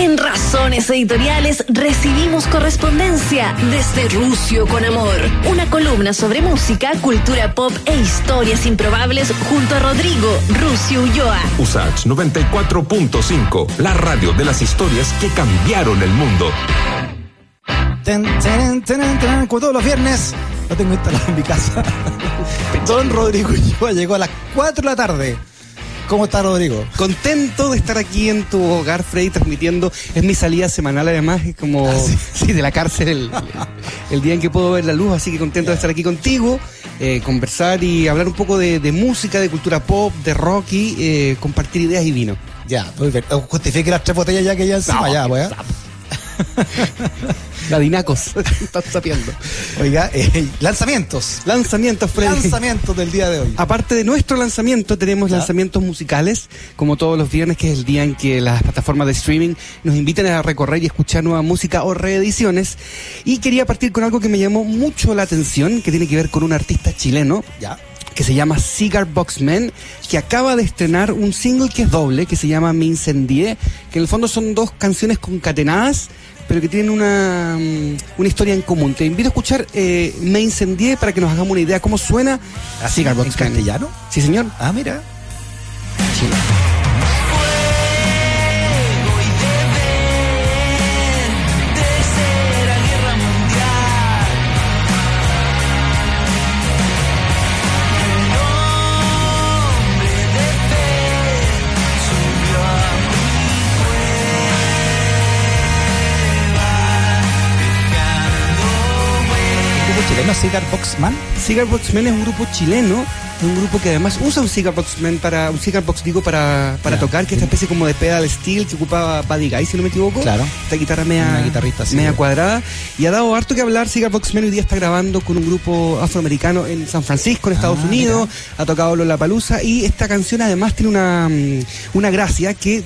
En Razones Editoriales recibimos correspondencia desde Rucio con Amor, una columna sobre música, cultura pop e historias improbables junto a Rodrigo Rucio Ulloa. Usach 94.5, la radio de las historias que cambiaron el mundo. Ten, ten, ten, ten, como todos los viernes, lo tengo instalado en mi casa. Don Rodrigo Ulloa llegó a las 4 de la tarde. ¿Cómo está Rodrigo? Contento de estar aquí en tu hogar, Freddy, transmitiendo. Es mi salida semanal, además, es como. Ah, sí. sí, de la cárcel el, el día en que puedo ver la luz, así que contento de estar aquí contigo, eh, conversar y hablar un poco de, de música, de cultura pop, de rock y eh, compartir ideas y vino. Ya, bien. Justifique las tres botellas ya que ya encima, No, ya, pues. ¿eh? La Dinacos, estás sapeando. Oiga, eh, lanzamientos. Lanzamientos, Freddy. Lanzamientos del día de hoy. Aparte de nuestro lanzamiento, tenemos Ya. lanzamientos musicales, como todos los viernes, que es el día en que las plataformas de streaming nos invitan a recorrer y escuchar nueva música o reediciones. Y quería partir con algo que me llamó mucho la atención, que tiene que ver con un artista chileno Ya. que se llama Cigar Box Man, que acaba de estrenar un single que es doble, que se llama Me Incendié, que en el fondo son dos canciones concatenadas, pero que tienen una, mm, una historia en común. Te invito a escuchar eh, Me Incendié para que nos hagamos una idea cómo suena a Cigar ¿En castellano? Sí, señor. Ah, mira. ¿El Cigar Boxman? Cigar Box Man es un grupo chileno, un grupo que además usa un Cigar Box Man para, un Cigar Box digo, para, para tocar, que es esta especie como de pedal steel que ocupaba Buddy Guy, si no me equivoco. Claro. Esta guitarra media, así. media cuadrada. Y ha dado harto que hablar. Cigar Box Man hoy día está grabando con un grupo afroamericano en San Francisco, en Estados Ah, Unidos. Ha tocado Lollapalooza y esta canción además tiene una, mm, una gracia que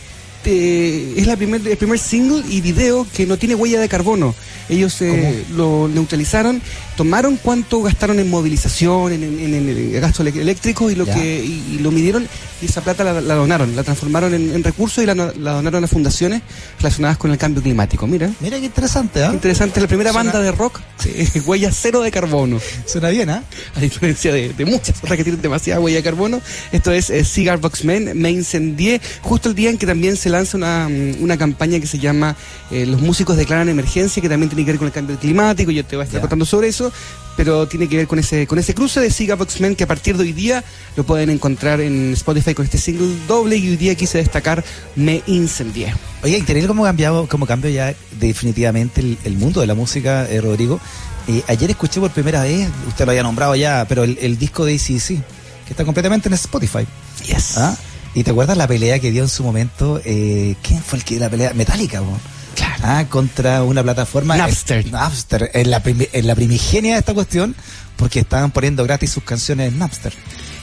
eh, es la primer, el primer single y video que no tiene huella de carbono. Ellos eh, lo neutralizaron, tomaron cuánto gastaron en movilización, en, en- en- en gasto eléctrico y lo Ya. que y, y lo midieron y esa plata la, la donaron, la transformaron en, en recursos y la, la donaron a fundaciones relacionadas con el cambio climático. Mira, Mira qué interesante, ¿ah? interesante, la primera Suena- banda de rock, eh, huella cero de carbono. Suena bien, ¿ah? A diferencia de, de muchas otras que tienen demasiada huella de carbono, esto es eh, Cigar Box Man, me incendié justo el día en que también se lanza una, mm, una campaña que se llama eh, Los músicos declaran emergencia, que también tiene que ver con el cambio climático, yo te voy a estar Ya. contando sobre eso, pero tiene que ver con ese, con ese cruce de Cigar Box Man que a partir de hoy día lo pueden encontrar en Spotify con este single doble y hoy día quise destacar Me incendié. Oye, increíble cómo cambiado, cómo cambió ya definitivamente el, el mundo de la música, eh, Rodrigo. Eh, ayer escuché por primera vez, usted lo había nombrado ya, pero el, el disco de ACC, que está completamente en Spotify. Yes. ¿ah? ¿Y te acuerdas la pelea que dio en su momento? Eh, ¿Quién fue el que dio la pelea? Metallica, po. Claro. Ah, contra una plataforma. Napster. eh, Napster, en la, en la primigenia de esta cuestión, porque estaban poniendo gratis sus canciones en Napster.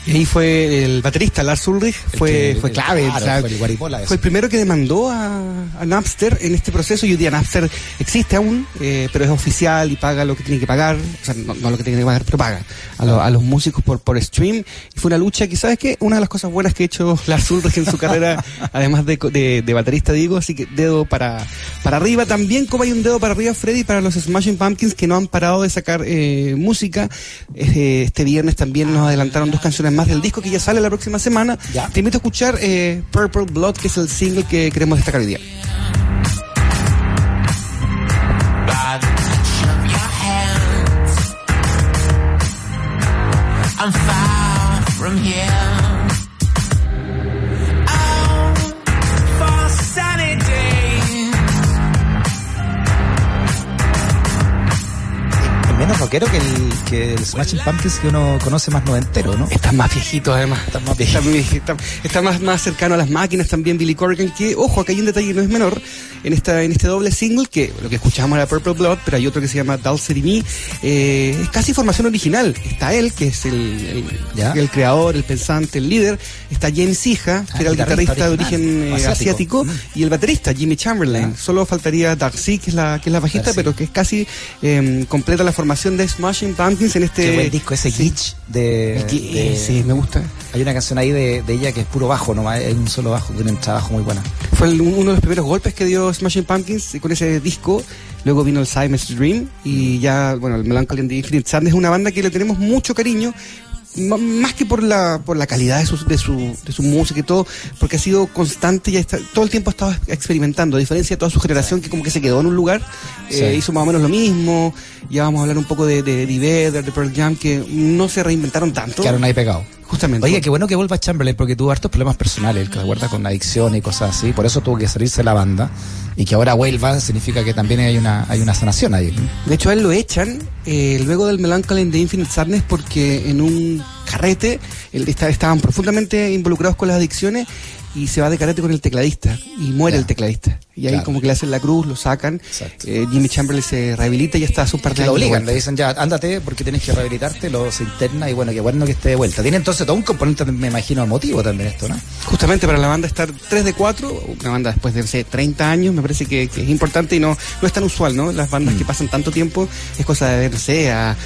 Y ahí fue el baterista Lars Ulrich, El fue, que- fue clave. claro, o sea, fue el fue primero que demandó a, a Napster en este proceso. Y hoy día Napster existe aún, eh, pero es oficial y paga lo que tiene que pagar. O sea, no, no lo que tiene que pagar, pero paga a, lo- a los músicos por, por stream. Y fue una lucha que, ¿sabes qué? Una de las cosas buenas que ha hecho Lars Ulrich en su carrera, además de, de baterista, digo. Así que dedo para, para arriba. También como hay un dedo para arriba, Freddy, para los Smashing Pumpkins que no han parado de sacar eh, música. Eh, este viernes también nos adelantaron dos canciones más del disco que ya sale la próxima semana. Ya. Te invito a escuchar eh, Purple Blood, que es el single que queremos destacar hoy día. Rockero que el, que el Smashing Pumpkins que uno conoce más noventero, ¿no? Está más viejito además. Está más Está, muy- está- está más, más cercano a las máquinas también Billy Corgan, que, ojo, acá hay un detalle que no es menor, en esta en este doble single, que lo que escuchamos era Purple Blood, pero hay otro que se llama Dulce in Me, eh, es casi formación original. Está él, que es el, el, Ya. el creador, el pensante, el líder. Está James Hija, Ah, que era el guitarrista de origen eh, asiático. asiático, Mm. y el baterista, Jimmy Chamberlain. Ah. Solo faltaría Darcy, que es la, que es la bajista, Darcy. pero que es casi eh, completa la formación canción de Smashing Pumpkins en este... Qué buen disco ese Gitch de, de- sí, me gusta. Hay una canción ahí de, de ella que es puro bajo, nomás hay un solo bajo, tiene un trabajo muy bueno. Fue el- uno de los primeros golpes que dio Smashing Pumpkins con ese disco. Luego vino el Simon's Dream y ya, bueno, el Melancholy and the Infinite Sadness es una banda que le tenemos mucho cariño. Más que por la, por la calidad de su, de, su, de su música y todo, porque ha sido constante y ha esta- todo el tiempo ha estado experimentando, a diferencia de toda su generación que como que se quedó en un lugar, Sí. eh, hizo más o menos lo mismo. Ya vamos a hablar un poco de, de Vedder, de Pearl Jam, que no se reinventaron tanto. Quedaron ahí pegados. Justamente. Oye, qué bueno que vuelva Chamberlain porque tuvo hartos problemas personales, que acuerda con adicción y cosas así, por eso tuvo que salirse de la banda y que ahora vuelva significa que también hay una hay una sanación ahí. De hecho, a él lo echan eh, luego del Melancholy the Infinite Sadness porque en un carrete él está- estaban profundamente involucrados con las adicciones y se va de carrete con el tecladista y muere el tecladista. Y ahí Claro. como que le hacen la cruz, lo sacan. Eh, Jimmy Chamberlain se rehabilita y ya está hace un par de Que lo obligan, le dicen ya, ándate porque tienes que rehabilitarte, lo se interna y bueno, qué bueno que esté de vuelta. Tiene entonces todo un componente, me imagino, emotivo también esto, ¿no? Justamente para la banda estar 3 de 4, una banda después de no sé, 30 años, me parece que, que es importante y no, no es tan usual, ¿no? Las bandas que pasan tanto tiempo es cosa de ver, no sé, a, a-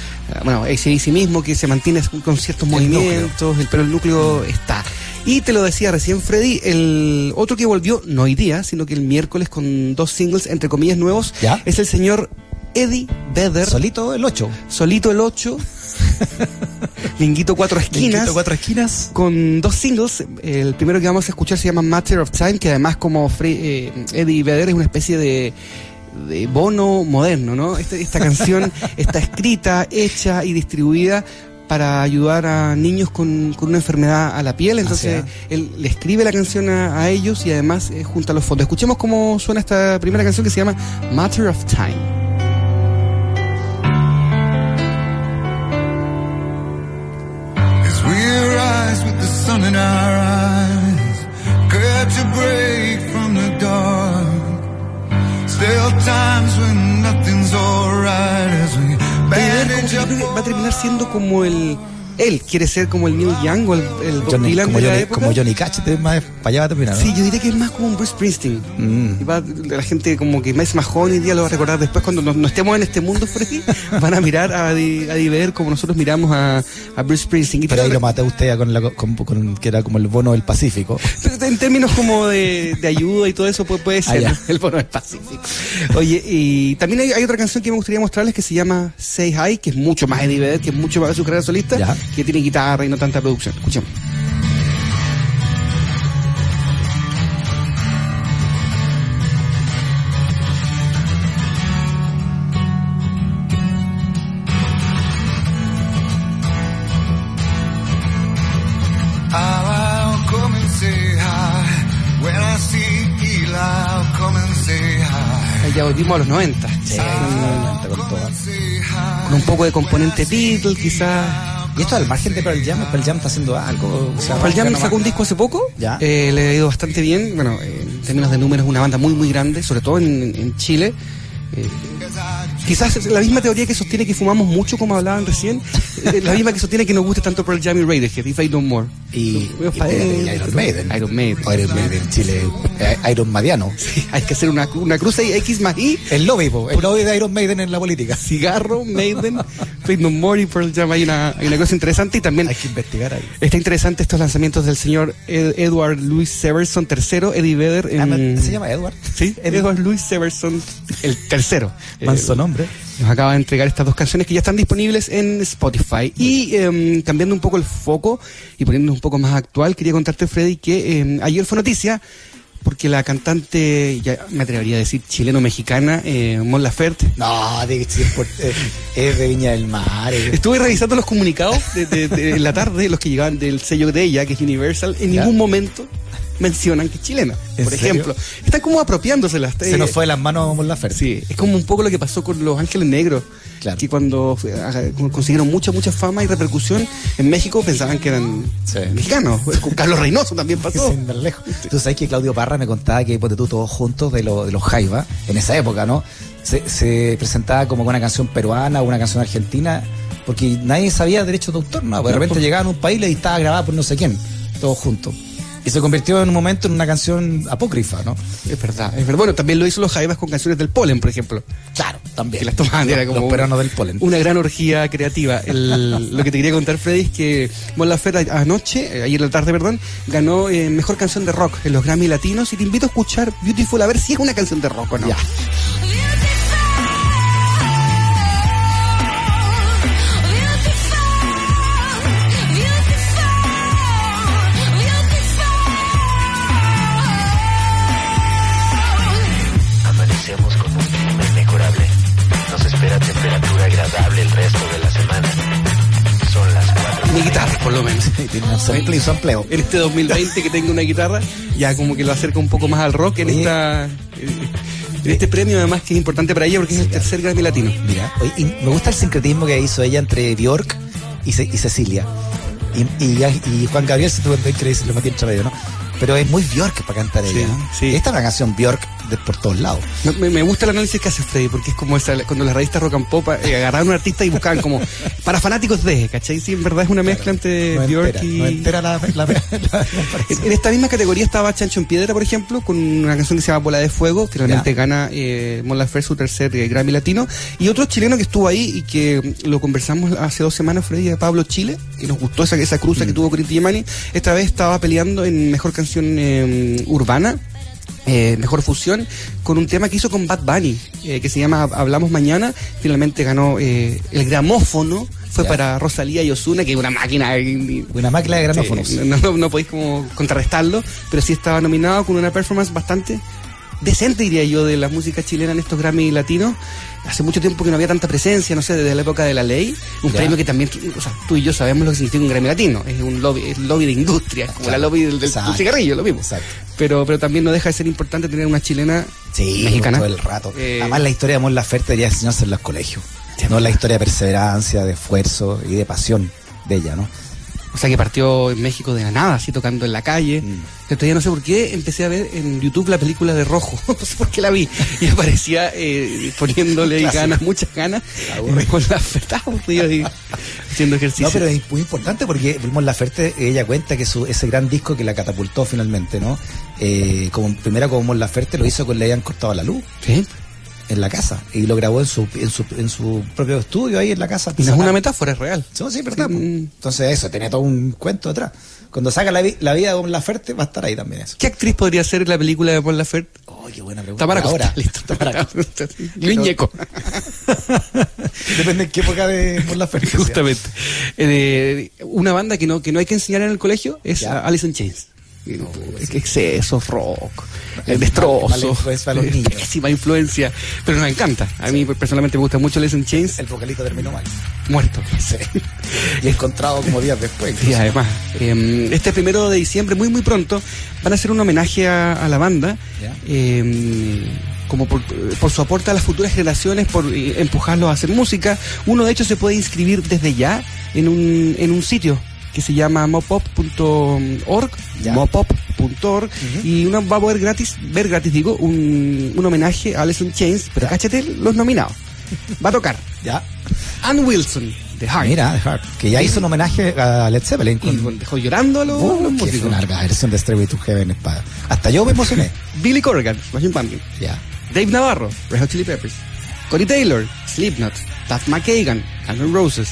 bueno, ACDC mismo que se mantiene con ciertos movimientos, el- pero el núcleo está. Y te lo decía recién Freddy, el otro que volvió, no hoy día, sino que el miércoles con dos singles, entre comillas, nuevos, ¿Ya? es el señor Eddie Vedder, Solito el 8. solito el 8, Linguito Cuatro Esquinas cuatro esquinas. con dos singles. El primero que vamos a escuchar se llama Matter of Time, que además como Fre- eh, Eddie Vedder es una especie de, de bono moderno, ¿no? Este- esta canción está escrita, hecha y distribuida para ayudar a niños con, con una enfermedad a la piel. Entonces, Ah, él le escribe la canción a, a ellos y además eh, junta los fondos. Escuchemos cómo suena esta primera canción que se llama Matter of Time. As we rise with the sun in our eyes, catch a break from the dark. Still times when nothing's alright as we Que va a terminar siendo como el... Él quiere ser como el Neil Young o el, el Bob Johnny- Dylan como, de la Johnny, época. como Johnny Cash, te- más para allá va a terminar, ¿no? Sí, yo diría que es más como un Bruce Springsteen. Mm. Y va- la gente como que más, más joven hoy día lo va a recordar después cuando no, no estemos en este mundo, Freddy, van a mirar a, Di- a Diver como nosotros miramos a, a Bruce Springsteen. Y Pero ahí lo maté a usted con, la, con, con- que era como el bono del Pacífico. pero en términos como de, de ayuda y todo eso puede, puede ser Ah, ya. el bono del Pacífico. Oye, y también hay, hay otra canción que me gustaría mostrarles que se llama Say Hi, que es mucho más Eddie Vedder, que es mucho más de su carrera solista, Ya. Que tiene guitarra y no tanta producción. Escuchemos. I'll come and say hi. When I see Eli, I'll come and say hi. Ahí ya volvimos a los 90. Sí, con. Con un poco de componente Beatle, quizás. Y esto al margen de Pearl Jam, Pearl Jam está haciendo algo. O sea, Pearl Jam sacó un disco hace poco, Ya. eh, le ha ido bastante bien, bueno, eh, en términos de números, una banda muy, muy grande, sobre todo en, en Chile. Eh, quizás es la misma teoría que sostiene que fumamos mucho, como hablaban recién, la misma que sostiene que nos guste tanto Pearl Jam y Radiohead, If I Don't More. Y, y, y Iron Maiden. Iron Maiden. O Iron Maiden en Chile. eh, Iron Madiano. Hay que hacer una, una cruz ahí, X más Y, El lobby, po, el lobby de Iron Maiden en la política. cigarro, Maiden, I Don't More y Pearl Jam. Hay una, hay una cosa interesante y también Hay que investigar ahí. está interesante estos lanzamientos del señor Ed- Edward Louis Severson III, Eddie Vedder. en- Ah, ¿Se llama Edward? Sí, Edward Louis Severson, el tercero. Manso Eh, nombre. Nos acaba de entregar estas dos canciones que ya están disponibles en Spotify. Y em, cambiando un poco el foco y poniéndonos un poco más actual, quería contarte, Freddy, que em, ayer fue noticia porque la cantante, ya me atrevería a decir chileno-mexicana, eh, Mon Laferte, No, de, es, por- eh, es de Viña del Mar. eh. Estuve revisando los comunicados de, de- de- la tarde, los que llegaban del sello de ella, que es Universal, en ¿Ya? ningún momento mencionan que es chilena. ¿En Por serio? ejemplo, están como apropiándoselas. Se nos fue de las manos Mon Laferte. Sí, es como un poco lo que pasó con los Ángeles Negros. Claro. Que cuando ah, consiguieron mucha, mucha fama y repercusión en México pensaban que eran Sí. mexicanos. Con Carlos Reynoso también pasó. Sin ver lejos. Tú sabes que Claudio Parra me contaba que ponte tú todos juntos de, lo- de los Jaiba, en esa época, ¿no? Se, se presentaba como una canción peruana o una canción argentina, porque nadie sabía derecho de autor, ¿no? Porque de repente llegaban a un país y estaba grabada por no sé quién, todos juntos. Y se convirtió en un momento en una canción apócrifa, ¿no? Es verdad, es verdad. Bueno, también lo hizo los Jaivas con canciones del polen, por ejemplo. Claro, también. Que las tomaban, era como los del polen. Una gran orgía creativa. El- lo que te quería contar, Freddy, es que Mon Laferte anoche, eh, ayer en la tarde, perdón, ganó eh, mejor canción de rock en los Grammy Latinos y te invito a escuchar Beautiful a ver si es una canción de rock o no. Ya. Por lo menos. Tiene un sample y su empleo. En este 2020 que tengo una guitarra, ya como que lo acerca un poco más al rock en Oye. esta... En este premio además que es importante para ella porque es el tercer Grammy Latino. Mira, oye, y me gusta el sincretismo que hizo ella entre Bjork y, Ce- y Cecilia. Y, y, y Juan Gabriel se tuvo creer, lo metí entre medio, ¿no? Pero es muy Bjork para cantar Sí, ella. ¿no? sí. Esta es una canción Bjork de por todos lados. Me, me- me gusta el análisis que hace Freddy, porque es como esa, cuando las revistas rock and pop eh, agarraban a un artista y buscaban como para fanáticos de, ¿cachai? Sí, en verdad es una mezcla entre No entera, y... no entera la, la, En, esta misma categoría estaba Chancho en Piedra, por ejemplo, con una canción que se llama Bola de Fuego. Finalmente Ya. gana eh, Mon Laferte su tercer eh, Grammy Latino. Y otro chileno que estuvo ahí y que mm, lo conversamos hace dos semanas, Freddy, de Pablo Chile, que nos gustó esa, esa cruza Mm. que tuvo con Inti. Esta vez estaba peleando en Mejor Canción eh, Urbana. Eh, mejor fusión con un tema que hizo con Bad Bunny eh, que se llama Hablamos Mañana finalmente ganó eh, el gramófono fue Ya. para Rosalía y Osuna que es una máquina Una máquina de gramófonos. No, no podéis como contrarrestarlo, pero sí estaba nominado con una performance bastante decente, diría yo, de la música chilena en estos Grammy latinos. Hace mucho tiempo que no había tanta presencia, no sé, desde la época de la ley. Un Ya. premio que también, o sea, tú y yo sabemos lo que significa un Grammy latino. Es un lobby, es lobby de industria, como la Claro. lobby del, del cigarrillo, lo mismo. Exacto. Pero, pero también no deja de ser importante tener una chilena Sí, mexicana. todo el rato. Eh, Además, la historia de Mon Laferte debería enseñarse en los colegios. No la historia de perseverancia, de esfuerzo y de pasión de ella, ¿no? O sea, que partió en México de la nada, así tocando en la calle. Mm. Que todavía no sé por qué empecé a ver en YouTube la película de Rojo. no sé por qué la vi. Y aparecía eh, poniéndole ganas, muchas ganas, con la y haciendo ejercicio. No, pero es muy importante porque Mon Laferte, ella cuenta que su, ese gran disco que la catapultó finalmente, ¿no? Eh, como primero como Mon Laferte lo hizo con Le habían cortado la luz Sí. En la casa y lo grabó en su, en su, en su propio estudio ahí en la casa. No es una metáfora, es real. Sí, sí, verdad. Sí. Entonces eso, tiene todo un cuento detrás. Cuando saca la, vi- la vida de Mon Laferte va a estar ahí también eso. ¿Qué actriz podría ser la película de Paul Laferte? Oh, qué buena pregunta. Tamara Ahora. Listo. Tamara Costa. Ñeco. Depende en qué época de Mon Laferte. Justamente. Eh, de- una banda que no, que no hay que enseñar en el colegio es. Alice in Chains. Es que exceso, rock, el Es destrozo, mala pésima influencia, pero nos encanta. A mí personalmente me gusta mucho in Chains, El vocalista terminó mal. muerto. Sí. Y encontrado como días después. Sí, además, eh, este primero de diciembre, muy muy pronto, van a hacer un homenaje a, a la banda, eh, como por, por su aporte a las futuras generaciones, por eh, empujarlos a hacer música. Uno de hecho se puede inscribir desde ya en un, en un sitio que se llama mopop.org, mopop.org, y uno va a poder gratis, ver gratis digo, un, un homenaje a Alice in Chains, pero cáchate los nominados. Va a tocar Ya. Ann Wilson, de Heart. Mira, The Heart, que ya hizo un homenaje a Led Zeppelin. Y Con, dejó llorando a los, Oh, los que fue músicos. una larga versión de Stairway to Heaven. Hasta yo me emocioné. Billy Corgan, Smashing Pumpkins. Ya. Dave Navarro, Red Hot Chili Peppers. Corey Taylor, Slipknot. Duff McKagan, Guns N' Roses.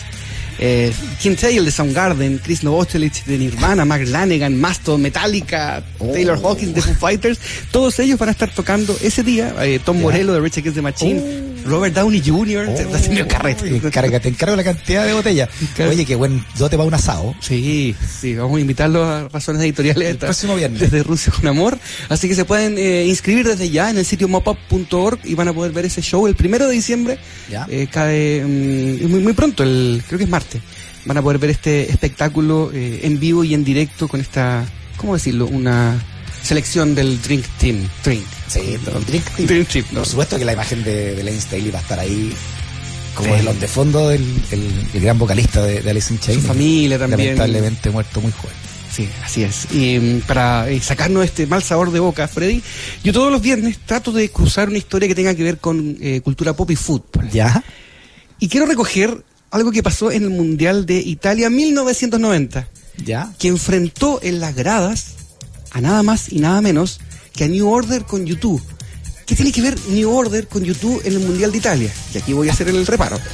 Eh, Kim Taylor de Soundgarden, Chris Novoselic de Nirvana, Mark Lanegan, Mastodon, Metallica, Taylor Hawkins de Foo Fighters, todos ellos van a estar tocando ese día. eh, Tom. Morello de Rich Against the Machine, Robert Downey Jr. está haciendo carrete. Encarga- te encargo la cantidad de botellas. Oye, qué buen dote para un asado. Sí, sí, vamos a invitarlos a razones editoriales El próximo viernes. desde Rusia con Amor. Así que se pueden eh, inscribir desde ya en el sitio mopup.org y van a poder ver ese show el primero de diciembre. Ya. Eh, cae mm, muy, muy pronto, el, creo que es martes. Van a poder ver este espectáculo eh, en vivo y en directo con esta, ¿cómo decirlo? Una selección del Drink Team. Drink. Sí, Drink Team. Dream Team, ¿no? Por supuesto que la imagen de, de Lane Staley va a estar ahí como Sí. el de fondo del el, el gran vocalista de, de Alice in Chains. Su familia también. Lamentablemente muerto muy joven. Sí, así es. Y mm, para eh, sacarnos este mal sabor de boca, Freddy, yo todos los viernes trato de cruzar una historia que tenga que ver con eh, cultura pop y fútbol. ¿Ya? Y quiero recoger algo que pasó en el Mundial de Italia 1990, ¿Ya? que enfrentó en las gradas a nada más y nada menos que a New Order con YouTube. ¿Qué tiene que ver New Order con YouTube en el Mundial de Italia? Y aquí voy a hacer el reparo.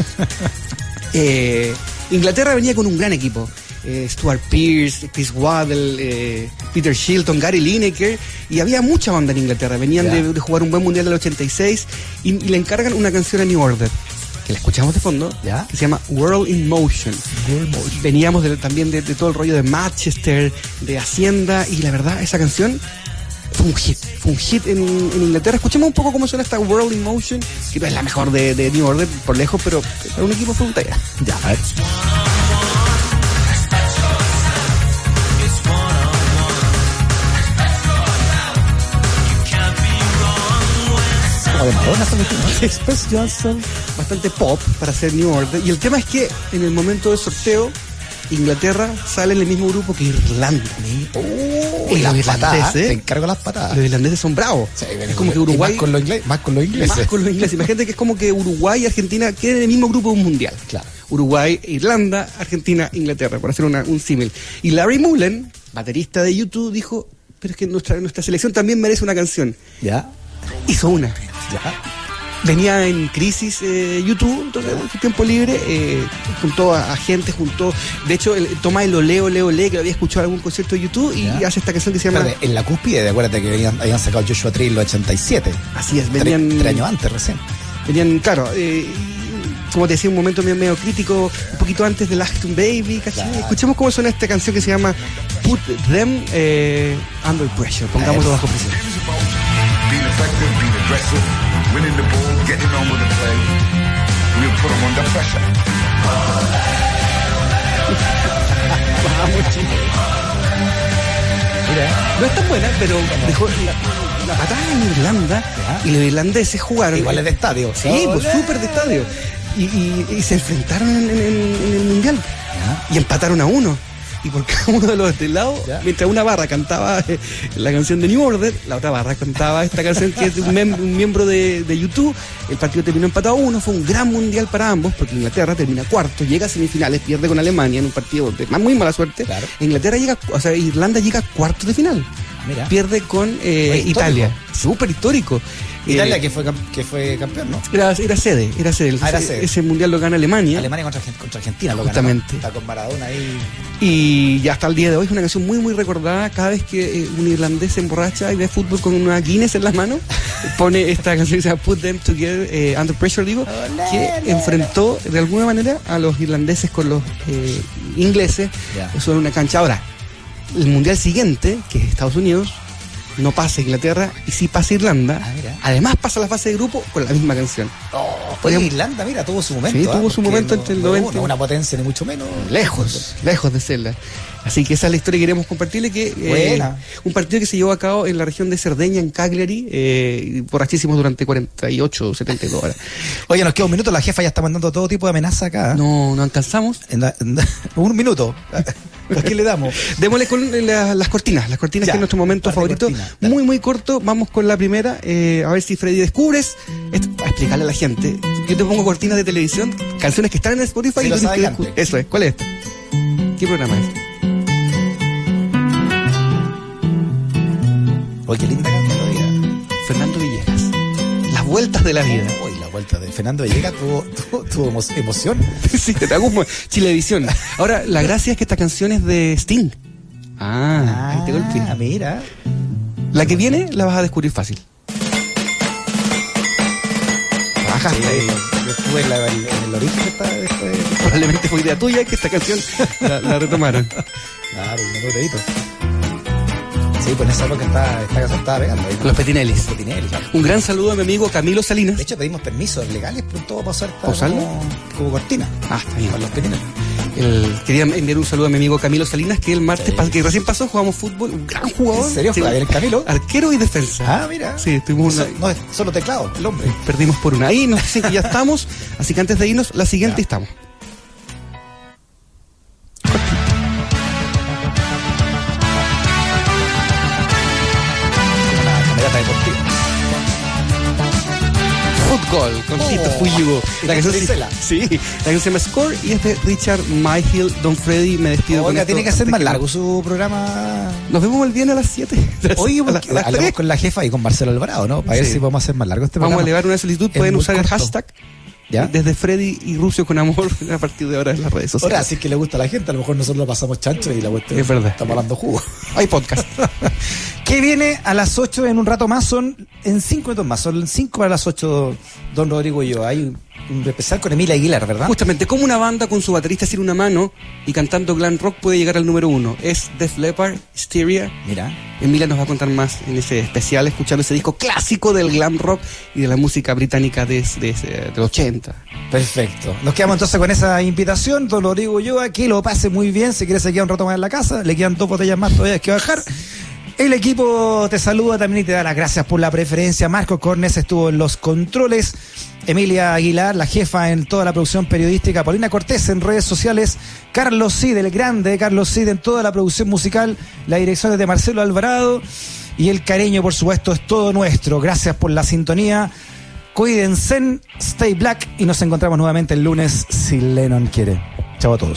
Eh, Inglaterra venía con un gran equipo. Eh, Stuart Pearce, Chris Waddle, eh, Peter Shilton, Gary Lineker, y había mucha banda en Inglaterra. Venían de, de jugar un buen mundial del 86 y, y le encargan una canción a New Order, que la escuchamos de fondo, Ya. que se llama World in Motion. Veníamos de- también de, de todo el rollo de Manchester, de Hacienda, y la verdad, esa canción fue un hit. Fue un hit en, en Inglaterra. Escuchemos un poco cómo suena esta World in Motion, que no es la mejor de, de New Order por lejos, pero para un equipo fue un talla. Ya, a ver. Express yourself. bastante pop para hacer New Order. Y el tema es que en el momento del sorteo, Inglaterra sale en el mismo grupo que Irlanda. Uy, Y los irlandeses- Te encargo las patadas. Los irlandeses son bravos. Sí, es como que Uruguay. Más con los ingleses. Más con los ingleses. más con los ingleses. Imagínate que es como que Uruguay y Argentina queden en el mismo grupo de un mundial. Claro. Uruguay, Irlanda, Argentina, Inglaterra, por hacer una- un símil. Y Larry Mullen, baterista de YouTube, dijo: Pero es que nuestra, nuestra selección también merece una canción. Ya, Hizo una. ya. Venía en crisis eh, YouTube, entonces en su tiempo libre eh, juntó a, a gente, juntó, de hecho, el, toma el Oleo, Oleo, Olé, que lo había escuchado en algún concierto de YouTube y Ya. hace esta canción que se llama... En la cúspide, acuérdate que habían sacado Joshua Tree en los 87. Así es, venían... Tres, años antes recién. Venían, claro, eh, como te decía, un momento medio, medio crítico, un poquito antes de Acton Baby, ¿cachai? Claro. Escuchemos cómo suena esta canción que se llama Put Them eh, Under Pressure, pongámoslo bajo presión. Being effective, being aggressive, winning the ball, getting on with the play. We'll put them under pressure. No es tan buena, pero dejó la, la patada en Irlanda Ya. y los irlandeses jugaron. Igual es de estadio. Sí, pues súper de estadio. Y, y- y se enfrentaron en, en- en el mundial. Y empataron a uno. Y por cada uno de los de lado, Ya. mientras una barra cantaba eh, la canción de New Order, la otra barra cantaba esta canción que es de un, mem- un miembro de, de YouTube. El partido terminó empatado a uno. Fue un gran mundial para ambos, porque Inglaterra termina cuarto, llega a semifinales, pierde con Alemania en un partido de muy mala suerte. Claro. Inglaterra llega, o sea, Irlanda llega a cuartos de final. Mira. Pierde con eh. Italia. Súper histórico. Italia Eh, que fue, que fue campeón, ¿no? era, era sede, era sede. Ah, era Ese- sede. Ese mundial lo gana Alemania. Alemania contra, Argen- contra Argentina, lo Justamente. ganó. Está con Maradona ahí. Y ya hasta el día de hoy es una canción muy, muy recordada. Cada vez que eh, un irlandés se emborracha y ve fútbol con una Guinness en las manos, pone esta canción que se llama Put Them Together eh, Under Pressure, digo, que enfrentó de alguna manera a los irlandeses con los ingleses. Eso en una cancha. Ahora, el mundial siguiente, que es Estados Unidos, no pasa Inglaterra y sí pasa Irlanda. Ah. Además pasa la fase de grupo con la misma canción. Oye, Podríamos- Irlanda, mira, tuvo su momento. Sí, ¿ah? tuvo su Porque momento no- entre el no 90 Una, una potencia, ni mucho menos. Lejos, lejos de serla. Así que esa es la historia que queremos compartirle, que eh, un partido que se llevó a cabo en la región de Cerdeña, en Cagliari, eh, borrachísimos durante 48 o 72 horas. Oye, nos queda un minuto, la jefa ya está mandando todo tipo de amenaza acá. No, no alcanzamos. En la- en- un minuto. ¿A quién le damos? Démosle con la- las cortinas, las cortinas Ya, que es nuestro momento favorito. cortina. Muy, muy corto. Vamos con la primera. eh, a ver si Freddy descubres. Esto, para explicarle a la gente. Yo te pongo cortinas de televisión, canciones que están en Spotify y lo sabe que. Eso es. ¿Cuál es? ¿Qué programa es? Oye, qué linda melodía. Fernando Villegas. Las vueltas de la vida. Uy, la vuelta de Fernando Villegas tuvo, tuvo, tuvo emo- emoción. sí, te hago un Chilevisión. Ahora, la gracia es que esta canción es de Sting. Ah, ahí te golpeé. Ah, mira. La que viene la vas a descubrir fácil. Bajaste. Sí, yo estuve en, la- en el origen esta... Probablemente fue idea tuya que esta canción la, la retomaron. Claro, un menudito. Sí, pues en esa época está, esta canción estaba pegando. ahí. Los Petinelis. Petinelli, claro. Un gran saludo a mi amigo Camilo Salinas. De hecho, pedimos permisos legales por todo para usar esta ¿Para usarla? como, como cortina. Ah, está bien. Para los Petinelli. El- quería enviar un saludo a mi amigo Camilo Salinas, que el martes Sí. que recién pasó, jugamos fútbol, un gran jugador. ¿En serio? Sí, ¿Juega bien el Camilo? Arquero y defensa. Ah, mira. Sí, tuvimos una, no es solo teclado, el hombre. perdimos por una. Ahí nos dicen que ya estamos, así que antes de irnos, la siguiente estamos. Una camerata deportiva. Fútbol. Gold, con Oh, La canción, se- sí, la canción se llama Score y es de Richard Myhill, Don Freddy. Me despido con Oiga, esto tiene que ser más largo su programa. Nos vemos el viernes a las 7. Oye, a, la- porque a las hablamos 3. con la jefa y con Marcelo Alvarado, ¿no? Para ver Sí. si podemos hacer más largo este Vamos a programa. elevar una solicitud. Es Pueden usar el hashtag ¿Ya? desde Freddy y Rucio con amor a partir de ahora en las redes sociales. Ahora, si es que le gusta a la gente, a lo mejor nosotros lo pasamos chancho y la cuestión. Es verdad. Estamos hablando jugo. Hay podcast. que viene a las 8 en un rato más, son en 5 minutos más, son 5 para las 8, don Rodrigo y yo. Hay un, un especial con Emilia Aguilar, ¿verdad? Justamente, como una banda con su baterista sin una mano y cantando glam rock puede llegar al número uno. Es Def Leppard, Hysteria. Mira. Emilia nos va a contar más en ese especial, escuchando ese disco clásico del glam rock y de la música británica de, de, de, de 80. Perfecto. Nos quedamos entonces con esa invitación, don Rodrigo y yo, aquí lo pase muy bien, si quieres se queda un rato más en la casa, le quedan dos botellas más todavía que bajar. El equipo te saluda también y te da las gracias por la preferencia. Marco Cornes estuvo en los controles. Emilia Aguilar, la jefa en toda la producción periodística. Paulina Cortés en redes sociales. Carlos Cid, el grande Carlos Cid en toda la producción musical. La dirección es de Marcelo Alvarado. Y el cariño, por supuesto, es todo nuestro. Gracias por la sintonía. Cuídense, stay black y nos encontramos nuevamente el lunes si Lennon quiere. Chao a todos.